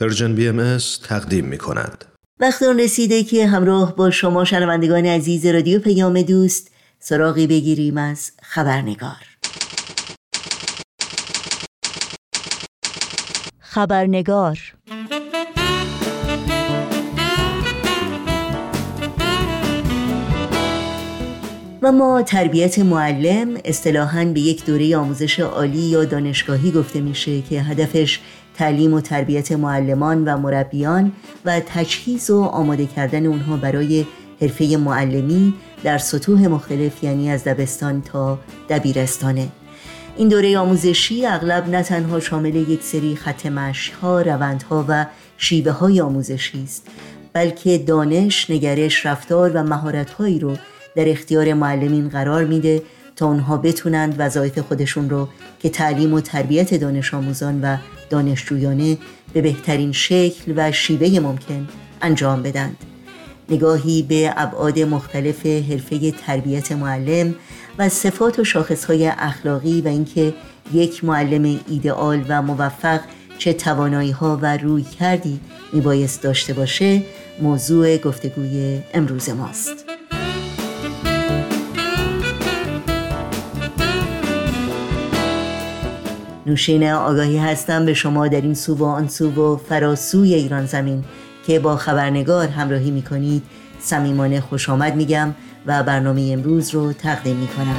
Persian BMS تقدیم می کند. وقت رسیده که همراه با شما شنوندگان عزیز رادیو پیام دوست سراغی بگیریم از خبرنگار خبرنگار و ما تربیت معلم اصطلاحاً به یک دوره آموزش عالی یا دانشگاهی گفته میشه که هدفش تعلیم و تربیت معلمان و مربیان و تجهیز و آماده کردن اونها برای حرفه معلمی در سطوح مختلف یعنی از دبستان تا دبیرستانه. این دوره آموزشی اغلب نه تنها شامل یک سری خط ها، روندها و شیوه های آموزشی است بلکه دانش، نگرش، رفتار و مهارت‌هایی رو در اختیار معلمین قرار میده تا اونها بتونند وظایف خودشون رو که تعلیم و تربیت دانش آموزان و دانشجویانه به بهترین شکل و شیوه ممکن انجام بدند. نگاهی به ابعاد مختلف حرفه تربیت معلم و صفات و شاخصهای اخلاقی و اینکه یک معلم ایدئال و موفق چه توانایی ها و روی کردی میبایست داشته باشه موضوع گفتگوی امروز ماست. نوشین آگاهی هستم به شما در این سو و آن سو و فراسوی ایران زمین که با خبرنگار همراهی می کنید سمیمانه خوش آمد میگم و برنامه امروز رو تقدیم می کنم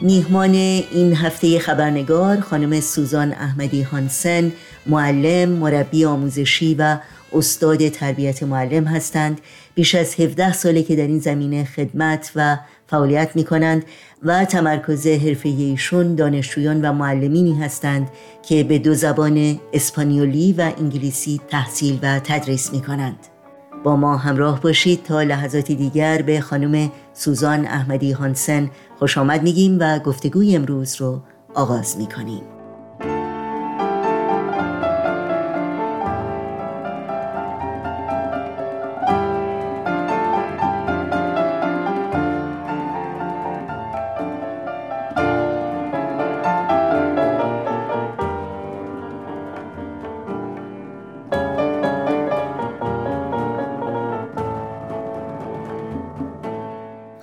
میهمان این هفته خبرنگار خانم سوزان احمدی هانسن معلم، مربی آموزشی و استاد تربیت معلم هستند بیش از 17 ساله که در این زمینه خدمت و فعالیت می کنند و تمرکز حرفه ایشون دانشجویان و معلمینی هستند که به دو زبان اسپانیولی و انگلیسی تحصیل و تدریس می کنند. با ما همراه باشید تا لحظات دیگر به خانم سوزان احمدی هانسن خوش آمد میگیم و گفتگوی امروز رو آغاز می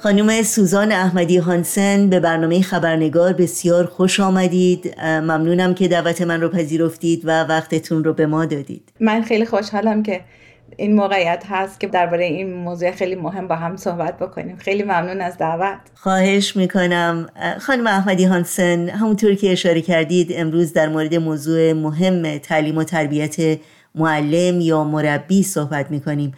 خانم سوزان احمدی هانسن به برنامه خبرنگار بسیار خوش آمدید. ممنونم که دعوت من رو پذیرفتید و وقتتون رو به ما دادید. من خیلی خوشحالم که این موقعیت هست که درباره این موضوع خیلی مهم با هم صحبت بکنیم. خیلی ممنون از دعوت. خواهش می‌کنم. خانم احمدی هانسن همونطور که اشاره کردید امروز در مورد موضوع مهم تعلیم و تربیت معلم یا مربی صحبت می‌کنیم.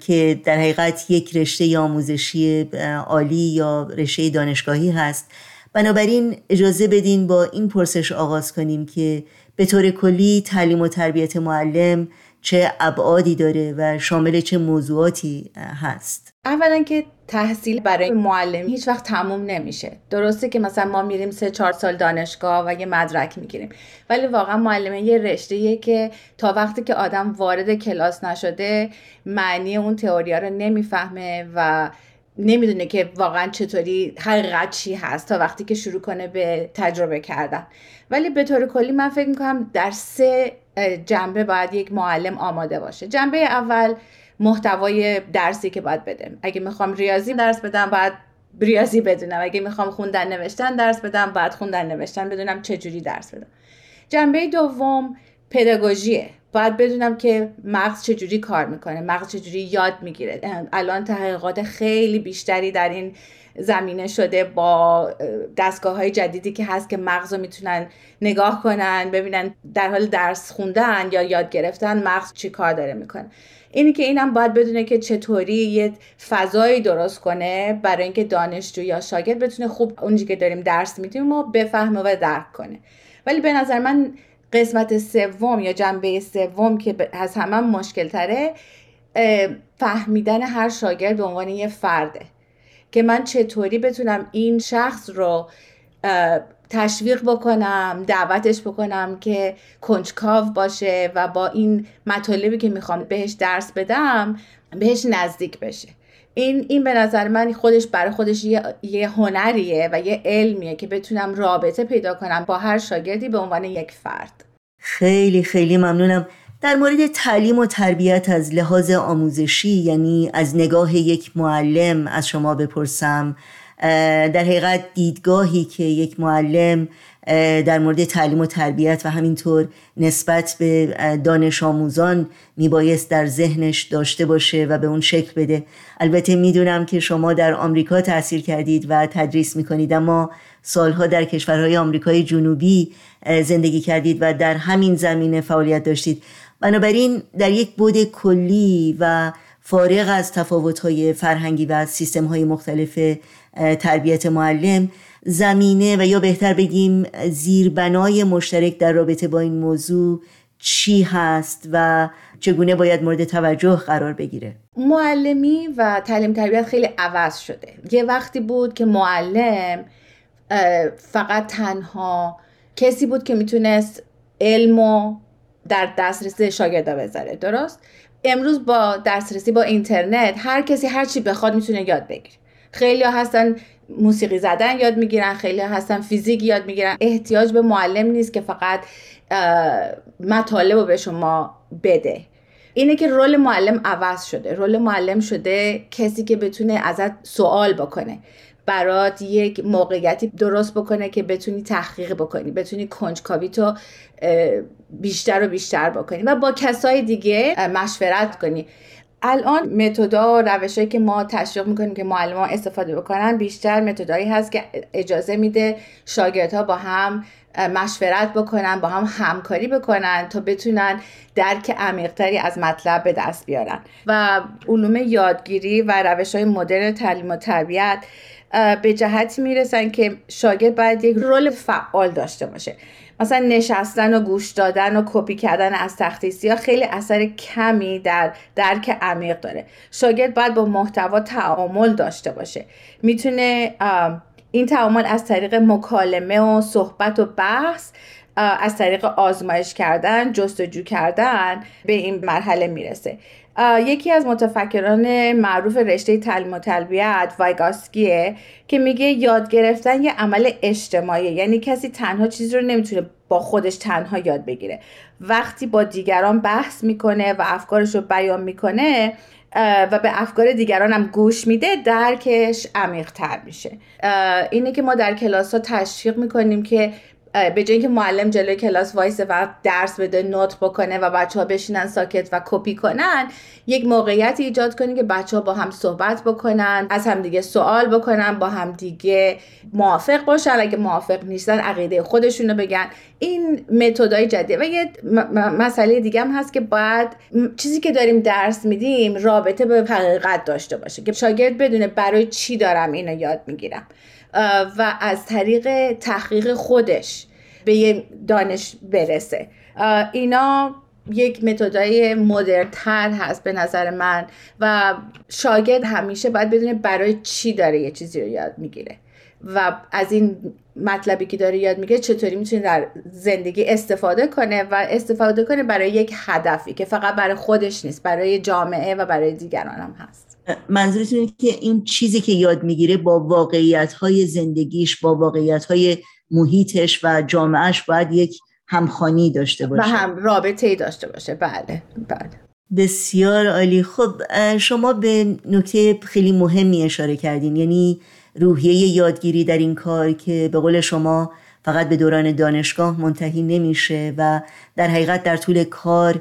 که در حقیقت یک رشته آموزشی عالی یا رشته دانشگاهی هست. بنابراین اجازه بدین با این پرسش آغاز کنیم که به طور کلی تعلیم و تربیت معلم چه ابعادی داره و شامل چه موضوعاتی هست. اولا که تحصیل برای معلم هیچ وقت تموم نمیشه. درسته که مثلا ما میریم سه چهار سال دانشگاه و یه مدرک می‌گیریم. ولی واقعا معلمه یه رشته که تا وقتی که آدم وارد کلاس نشده معنی اون تئوریا رو نمی‌فهمه و نمی‌دونه که واقعا چطوری حقیقت چی هست تا وقتی که شروع کنه به تجربه کردن. ولی به طور کلی من فکر می‌کنم در سه جنبه باید یک معلم آماده باشه. جنبه اول محتوای درسی که باید بدم. اگه می‌خوام ریاضی درس بدم باید ریاضی بدونم. اگه می‌خوام خوندن نوشتن درس بدم باید خوندن نوشتن بدونم جوری درس بدم. جنبه دوم پداگوژیه. باید بدونم که مغز چجوری کار می‌کنه مغز چجوری یاد می‌گیره. الان تحقیقات خیلی بیشتری در این زمینه شده با دستگاه های جدیدی که هست که مغز رو می‌تونن نگاه کنن ببینن در حال درس خوندن یا یاد گرفتن مغز چی کار داره می‌کنه. اینی که اینم باید بدونه که چطوری یه فضایی درست کنه برای اینکه دانشجو یا شاگرد بتونه خوب اونجی که داریم درس میدیم و بفهمه و درک کنه. ولی به نظر من قسمت سوم یا جنبه سوم که از همه مشکل تره فهمیدن هر شاگرد به عنوان یه فرده. که من چطوری بتونم این شخص رو تشویق بکنم دعوتش بکنم که کنجکاو باشه و با این مطالبی که می‌خوام بهش درس بدم بهش نزدیک بشه. این این به نظر من خودش برای خودش یه, یه هنریه و یه علمیه که بتونم رابطه پیدا کنم با هر شاگردی به عنوان یک فرد. خیلی خیلی ممنونم. در مورد تعلیم و تربیت از لحاظ آموزشی یعنی از نگاه یک معلم از شما بپرسم در حقیقت دیدگاهی که یک معلم در مورد تعلیم و تربیت و همینطور نسبت به دانش آموزان میبایست در ذهنش داشته باشه و به اون شکل بده. البته می‌دونم که شما در آمریکا تاثیر کردید و تدریس می‌کنید اما سالها در کشورهای آمریکای جنوبی زندگی کردید و در همین زمینه فعالیت داشتید. بنابراین در یک بود کلی و فارغ از تفاوت‌های فرهنگی و سیستم‌های مختلف تربیت معلم زمینه و یا بهتر بگیم زیربنای مشترک در رابطه با این موضوع چی هست و چگونه باید مورد توجه قرار بگیره؟ معلمی و تعلیم تربیت خیلی عوض شده. یه وقتی بود که معلم فقط تنها کسی بود که می‌تونست علم در دسترسی شاگردا بذاره درست؟ امروز با دسترسی با اینترنت هر کسی هر چی بخواد می‌تونه یاد بگیره. خیلی هستن موسیقی زدن یاد می‌گیرن خیلی هستن فیزیک یاد می‌گیرن. احتیاج به معلم نیست که فقط مطالب رو به شما بده. اینه که رول معلم عوض شده. رول معلم شده کسی که بتونه ازت سوال بکنه. برات یک موقعیتی درست بکنه که بتونی تحقیق بکنی بتونی کنجکاوی تو بیشتر و بیشتر بکنی و با کسای دیگه مشورت کنی. الان متدا و روشهایی که ما تشویق می‌کنیم که معلمان استفاده بکنن بیشتر متدایی هست که اجازه میده شاگردها با هم مشورت بکنن با هم همکاری بکنن تا بتونن درک عمیقتری از مطلب به دست بیارن. و علوم یادگیری و روش های مدرن تعلیم و تربیت به جهتی می‌رسن که شاگرد باید یک رول فعال داشته باشه. مثلا نشستن و گوش دادن و کپی کردن از تخته سیاه خیلی اثر کمی در درک عمیق داره. شاگرد باید با محتوا تعامل داشته باشه. می‌تونه این تعامل از طریق مکالمه و صحبت و بحث از طریق آزمایش کردن جستجو کردن به این مرحله می‌رسه. یکی از متفکران معروف رشته تعلیم و تربیت وایگاسکیه که میگه یاد گرفتن یه عمل اجتماعی یعنی کسی تنها چیزی رو نمی‌تونه با خودش تنها یاد بگیره. وقتی با دیگران بحث می‌کنه و افکارش رو بیان می‌کنه و به افکار دیگران هم گوش میده درکش عمیق تر میشه اینه که ما در کلاس ها تشویق می‌کنیم که به جای اینکه معلم جلوی کلاس وایسه و درس بده نوت بکنه و بچه ها بشینن ساکت و کپی کنن یک موقعیت ایجاد کنی که بچه ها با هم صحبت بکنن از همدیگه سوال بکنن با همدیگه موافق باشن. اگه موافق نیستن عقیده خودشونو بگن. این متدای جدیده و یه مسئله دیگه هم هست که باید چیزی که داریم درس میدیم رابطه به حقیقت داشته باشه. که شاگرد بدونه برای چی دارم اینو یاد می‌گیرم. و از طریق تحقیق خودش به یه دانش برسه. اینا یک متدای مدرتر هست به نظر من و شاگرد همیشه باید بدونه برای چی داره یه چیزی رو یاد می‌گیره و از این مطلبی که داره یاد میگه چطوری می‌تونه در زندگی استفاده کنه و استفاده کنه برای یک هدفی که فقط برای خودش نیست برای جامعه و برای دیگران هم هست. منظورتون اینه که این چیزی که یاد می‌گیره با واقعیت های زندگیش با واقعیت های محیطش و جامعهش باید یک همخانی داشته باشه. و هم رابطه ای داشته باشه. بله بله. بسیار عالی. خب شما به نکته خیلی مهمی اشاره کردین یعنی روحیه یادگیری در این کار که به قول شما فقط به دوران دانشگاه منتهی نمیشه و در حقیقت در طول کار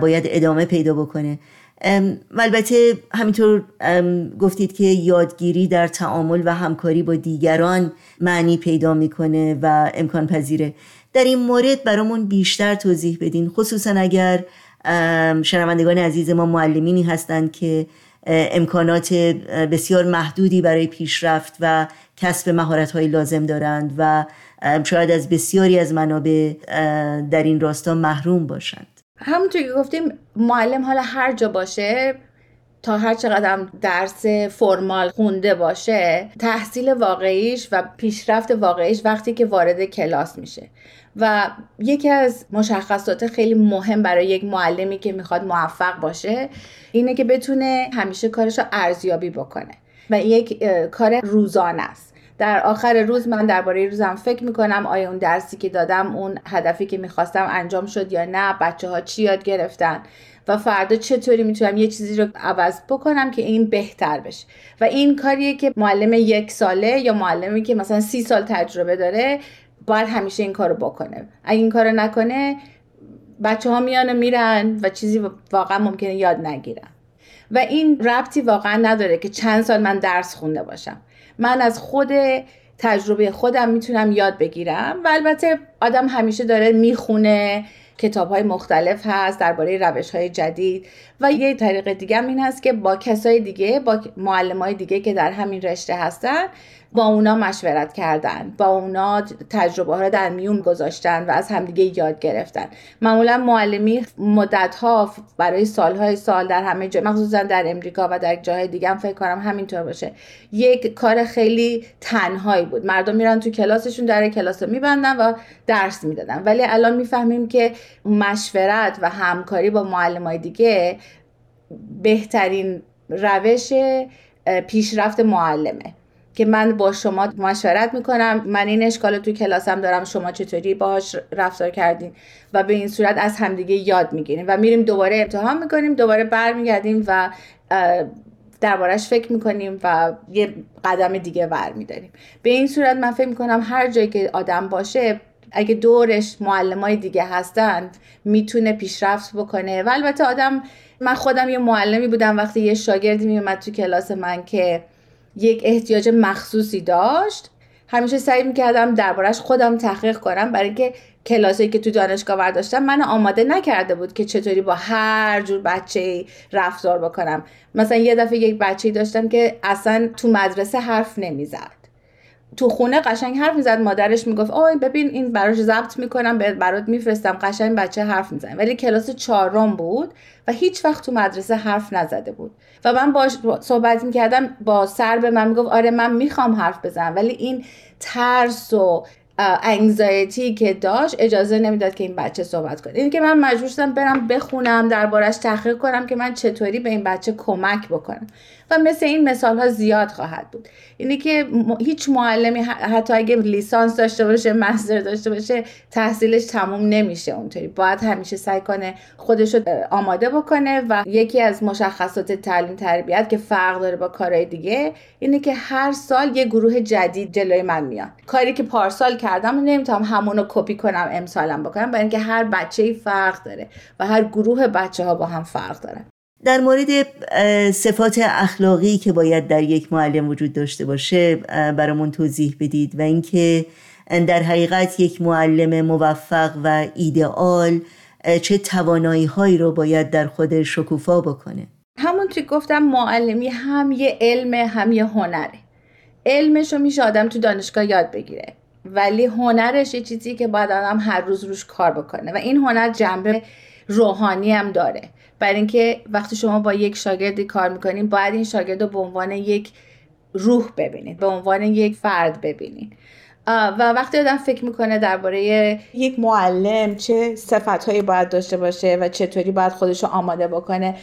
باید ادامه پیدا بکنه. و البته همینطور گفتید که یادگیری در تعامل و همکاری با دیگران معنی پیدا می‌کنه و امکان پذیره. در این مورد برامون بیشتر توضیح بدین. خصوصا اگر شنوندگان عزیز ما معلمینی هستند که امکانات بسیار محدودی برای پیشرفت و کسب مهارت های لازم دارند و شاید از بسیاری از منابع در این راستا محروم باشند. همونطور که گفتیم معلم حالا هر جا باشه تا هر چقدر درس فرمال خونده باشه تحصیل واقعیش و پیشرفت واقعیش وقتی که وارد کلاس میشه. و یکی از مشخصات خیلی مهم برای یک معلمی که می‌خواد موفق باشه اینه که بتونه همیشه کارش رو ارزیابی بکنه. و یک کار روزانه است. در آخر روز من درباره روزم فکر می‌کنم آیا اون درسی که دادم اون هدفی که می‌خواستم انجام شد یا نه بچه ها چی یاد گرفتن و فردا چطوری می‌تونم یه چیزی رو عوض بکنم که این بهتر بشه. و این کاریه که معلم یک ساله یا معلمی که مثلا سی سال تجربه داره باید همیشه این کارو بکنه. اگه این کارو نکنه بچه ها میان و میرن و چیزی واقعا ممکنه یاد نگیرن. و این ربطی واقعا نداره که چند سال من درس خونده باشم. من از خود تجربه خودم می‌تونم یاد بگیرم و البته آدم همیشه داره می‌خونه کتاب های مختلف هست درباره روش های جدید. و یه طریق دیگه هم این هست که با کسای دیگه با معلم های دیگه که در همین رشته هستن با اونا مشورت کردن با اونا تجربه ها رو در میون گذاشتن و از همدیگه یاد گرفتن. معمولا معلمی مدت ها برای سالهای سال در همه جا مخصوصا در امریکا و در جاهای دیگه هم فکر کنم همینطور باشه. یک کار خیلی تنهایی بود. مردم میرن تو کلاسشون در کلاس رو میبندن و درس می‌دادن. ولی الان می‌فهمیم که مشورت و همکاری با معلم های دیگه بهترین روش پیشرفت معلمه. که من با شما مشورت می‌کنم. من این اشکال تو کلاسم دارم. شما چطوری باهاش رفتار کردین؟ و به این صورت از همدیگه یاد می‌گیریم. و میریم دوباره امتحان می‌کنیم دوباره برمیگردیم و دربارش فکر می‌کنیم و یه قدم دیگه ور میداریم به این صورت من فکر می‌کنم هر جایی که آدم باشه اگه دورش معلم های دیگه هستن می‌تونه پیشرفت بکنه. و البته آدم من خودم یه معلمی بودم وقتی یه شاگردی میومد تو کلاس من که یک احتیاج مخصوصی داشت همیشه سعی می‌کردم دربارش خودم تحقیق کنم. برای اینکه کلاسی که تو دانشگاه برداشتم من آماده نکرده بود که چطوری با هر جور بچه رفتار بکنم. مثلا یه دفعه یک بچه داشتم که اصلا تو مدرسه حرف نمی‌زد. تو خونه قشنگ حرف می‌زد مادرش می‌گفت آی ببین این براش ضبط می‌کنم برات میفرستم. قشنگ بچه حرف می‌زنه ولی کلاس چهارم بود و هیچ وقت تو مدرسه حرف نزده بود. و من باش صحبت می‌کردم با سر به من می‌گفت آره من می‌خوام حرف بزنم. ولی این ترس و انگزایتی که داشت اجازه نمی‌داد که این بچه صحبت کنه. این که من مجبور شدم برم بخونم دربارش تحقیق کنم که من چطوری به این بچه کمک بکنم. و مثل این مثال ها زیاد خواهد بود. اینه که هیچ معلمی حتی اگه لیسانس داشته باشه مستر داشته باشه تحصیلش تموم نمیشه اونطوری. باید همیشه سعی کنه خودش رو آماده بکنه و یکی از مشخصات تعلیم تربیت که فرق داره با کارهای دیگه اینه که هر سال یه گروه جدید جلوی من میاد. کاری که پارسال کردم. و نمی‌تونم همونو کپی کنم امسالم بکنم برای اینکه هر بچه فرق داره و هر گروه بچه ها با هم فرق دارن. در مورد صفات اخلاقی که باید در یک معلم وجود داشته باشه برامون توضیح بدید و اینکه در حقیقت یک معلم موفق و ایدئال چه توانایی هایی رو باید در خود شکوفا بکنه؟ همون گفتم معلمی هم یه علم هم یه هنره. علمش رو میشه آدم تو دانشگاه یاد بگیره. ولی هنرش یه چیزی که باید آدم هر روز روش کار بکنه. و این هنر جنبه روحانی هم داره. برای اینکه وقتی شما با یک شاگردی کار می‌کنین باید این شاگرد رو به عنوان یک روح ببینید به عنوان یک فرد ببینید. و وقتی آدم فکر می‌کنه درباره یک معلم چه صفتهایی باید داشته باشه و چطوری باید خودش رو آماده بکنه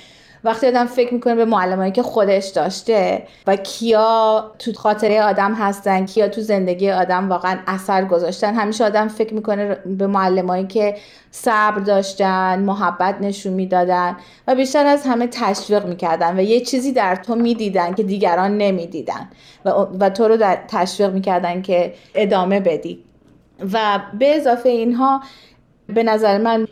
وقتی آدم فکر می‌کنه به معلمایی که خودش داشته و کیا تو خاطره آدم هستن کیا تو زندگی آدم واقعا اثر گذاشتن همیشه آدم فکر می‌کنه به معلمایی که صبر داشتن محبت نشون می‌دادن و بیشتر از همه تشویق می‌کردن و یه چیزی در تو می‌دیدن که دیگران نمی‌دیدن و, و تو رو در تشویق می‌کردن که ادامه بدی. و به اضافه اینها به نظر من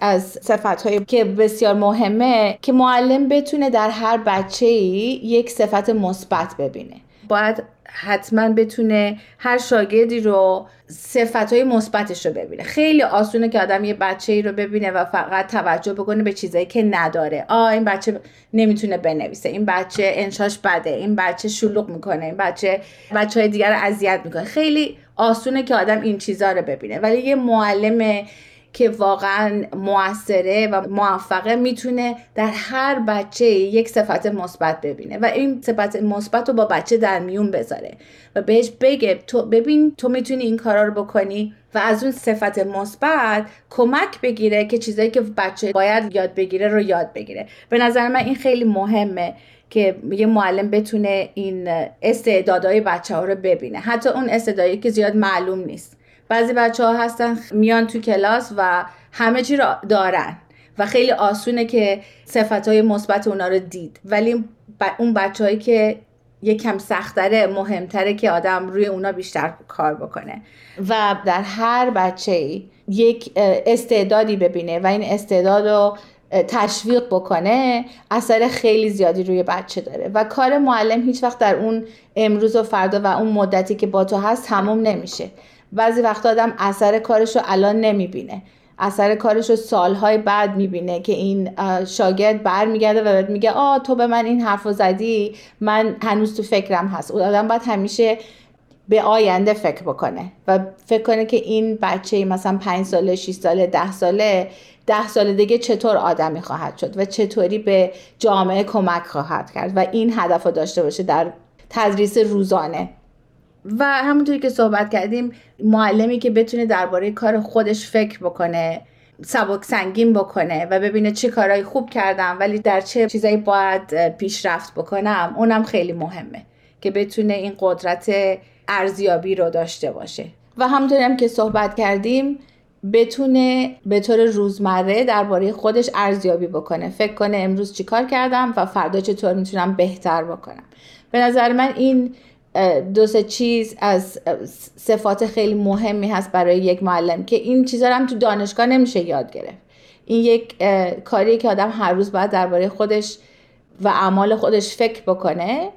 از صفت هایی که بسیار مهمه که معلم بتونه در هر بچه ای یک صفت مثبت ببینه. باید حتما بتونه هر شاگردی رو صفت های مثبتش رو ببینه. خیلی آسونه که آدم یه بچه ای رو ببینه و فقط توجه بکنه به چیزایی که نداره. آ این بچه نمی‌تونه بنویسه. این بچه انشاش بده. این بچه شلوغ می‌کنه. این بچه بچه های دیگر رو اذیت می‌کنه. خیلی آسونه که آدم این چیزا رو ببینه. ولی یه معلم که واقعا موثره و موفقه می‌تونه در هر بچه یک صفت مثبت ببینه و این صفت مثبت رو با بچه در میون بذاره و بهش بگه تو ببین تو می‌تونی این کارا رو بکنی و از اون صفت مثبت کمک بگیره که چیزایی که بچه باید یاد بگیره رو یاد بگیره. به نظر من این خیلی مهمه که یه معلم بتونه این استعدادهای بچه ها رو ببینه. حتی اون استعدادی که زیاد معلوم نیست. بعضی بچه ها هستن میان تو کلاس و همه چی رو دارن و خیلی آسونه که صفت های مثبت اونا رو دید. ولی اون بچههایی که یکم سختره مهمتره که آدم روی اونا بیشتر کار بکنه. و در هر بچه یک استعدادی ببینه و این استعداد رو تشویق بکنه اثر خیلی زیادی روی بچه داره. و کار معلم هیچ وقت در اون امروز و فردا و اون مدتی که با تو هست تموم نمیشه. بعضی وقت آدم اثر کارش رو الان نمی‌بینه. اثر کارش رو سالهای بعد می‌بینه که این شاگرد برمیگرده و میگه آ تو به من این حرف زدی من هنوز تو فکرم هست. آدم باید همیشه به آینده فکر بکنه و فکر کنه که این بچه مثلا پنج ساله 6 ساله ده ساله ده سال دیگه چطور آدمی خواهد شد و چطوری به جامعه کمک خواهد کرد و این هدف رو داشته باشه در تدریس روزانه. و همونطوری که صحبت کردیم معلمی که بتونه درباره کار خودش فکر بکنه سبک سنگین بکنه و ببینه چه کارهایی خوب کردم ولی در چه چیزایی باید پیشرفت بکنم اونم خیلی مهمه که بتونه این قدرت ارزیابی رو داشته باشه. و همونطوری هم که صحبت کردیم بتونه به طور روزمره درباره خودش ارزیابی بکنه. فکر کنه امروز چیکار کردم و فردا چطور می‌تونم بهتر بکنم. به نظر من این دو سه چیز از صفات خیلی مهمی هست برای یک معلم که این چیزا هم تو دانشگاه نمیشه یاد گرفت. این یک کاریه که آدم هر روز باید درباره خودش و اعمال خودش فکر بکنه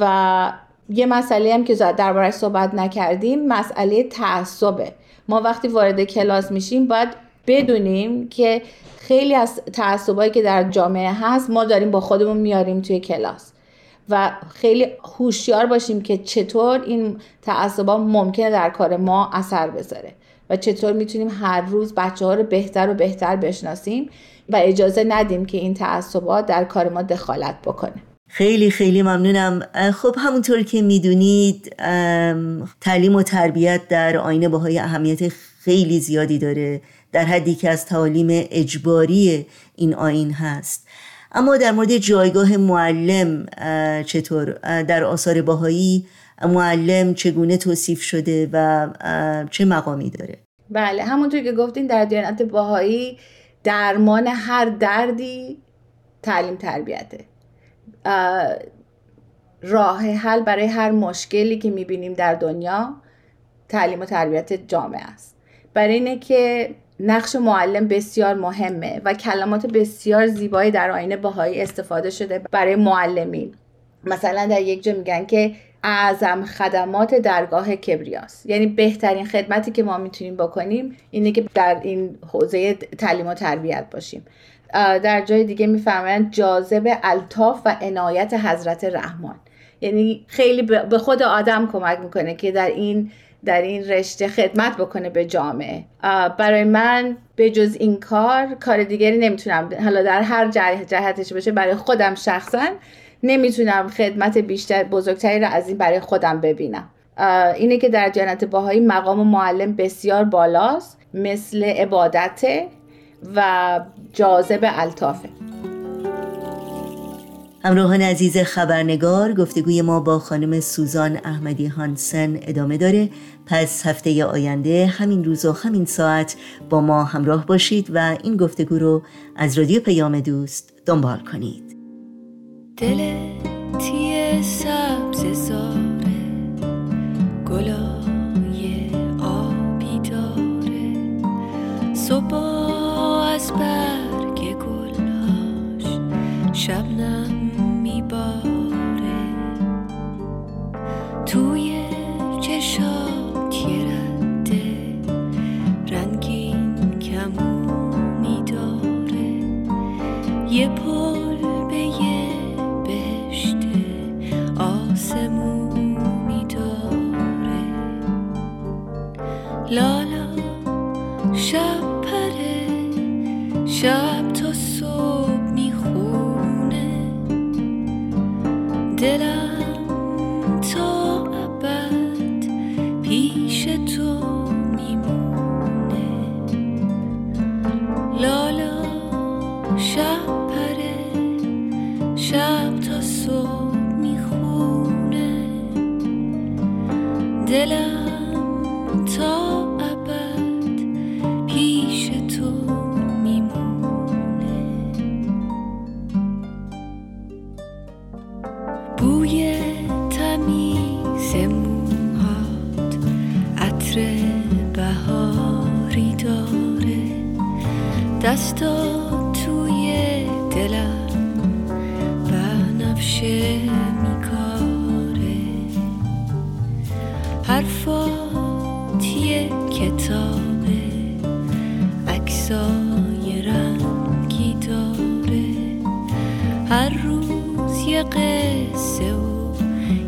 و یه مسئله هم که درباره صحبت نکردیم مسئله تعصبه. ما وقتی وارد کلاس میشیم باید بدونیم که خیلی از تعصبایی که در جامعه هست ما داریم با خودمون میاریم توی کلاس. و خیلی هوشیار باشیم که چطور این تعصبا ممکنه در کار ما اثر بذاره و چطور می‌تونیم هر روز بچه ها رو بهتر و بهتر بشناسیم و اجازه ندیم که این تعصبات در کار ما دخالت بکنه. خیلی خیلی ممنونم. خب همونطور که می‌دونید تعلیم و تربیت در آینه باهای اهمیت خیلی زیادی داره در حدی که از تعالیم اجباری این آین هست. اما در مورد جایگاه معلم چطور؟ در آثار باهایی معلم چگونه توصیف شده و چه مقامی داره؟ بله همونطور که گفتین در دیانت باهایی درمان هر دردی تعلیم تربیته. راه حل برای هر مشکلی که می‌بینیم در دنیا تعلیم و تربیت جامعه است. برای اینه که نقش معلم بسیار مهمه و کلمات بسیار زیبایی در آینه باهایی استفاده شده برای معلمین. مثلا در یک جا میگن که اعظم خدمات درگاه کبریاست. یعنی بهترین خدمتی که ما می‌تونیم بکنیم اینه که در این حوزه تعلیم و تربیت باشیم. در جای دیگه میفرمایند جاذب الطاف و عنایت حضرت رحمان. یعنی خیلی به خود آدم کمک می‌کنه که در این در این رشته خدمت بکنه به جامعه. برای من به جز این کار کار دیگری نمی‌تونم. حالا در هر جهتش باشه برای خودم شخصا نمی‌تونم خدمت بیشتر بزرگتری را از این برای خودم ببینم. اینه که در جنت باهایی مقام معلم بسیار بالاست مثل عبادت و جاذب الطافه. همراهان عزیز خبرنگار گفتگوی ما با خانم سوزان احمدی هانسن ادامه داره. پس هفته آینده همین روز و همین ساعت با ما همراه باشید و این گفتگو رو از رادیو پیام دوست دنبال کنید. دل تیه سبز دلم تا دستا توی دلم بنفشه میکاره. حرفات یه کتابه عکسای رنگی داره. هر روز یه قصه و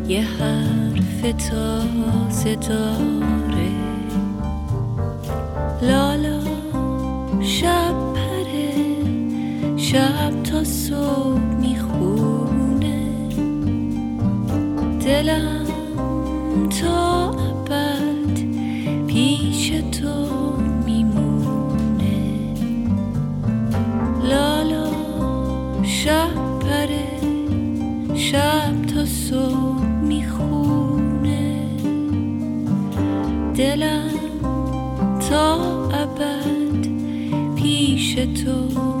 یه حرف تازه داره. تا صبح می‌خونه. دلم تا ابد پیش تو میمونه. لالا شب پره شب تا صبح می‌خونه. دلم تا ابد پیش تو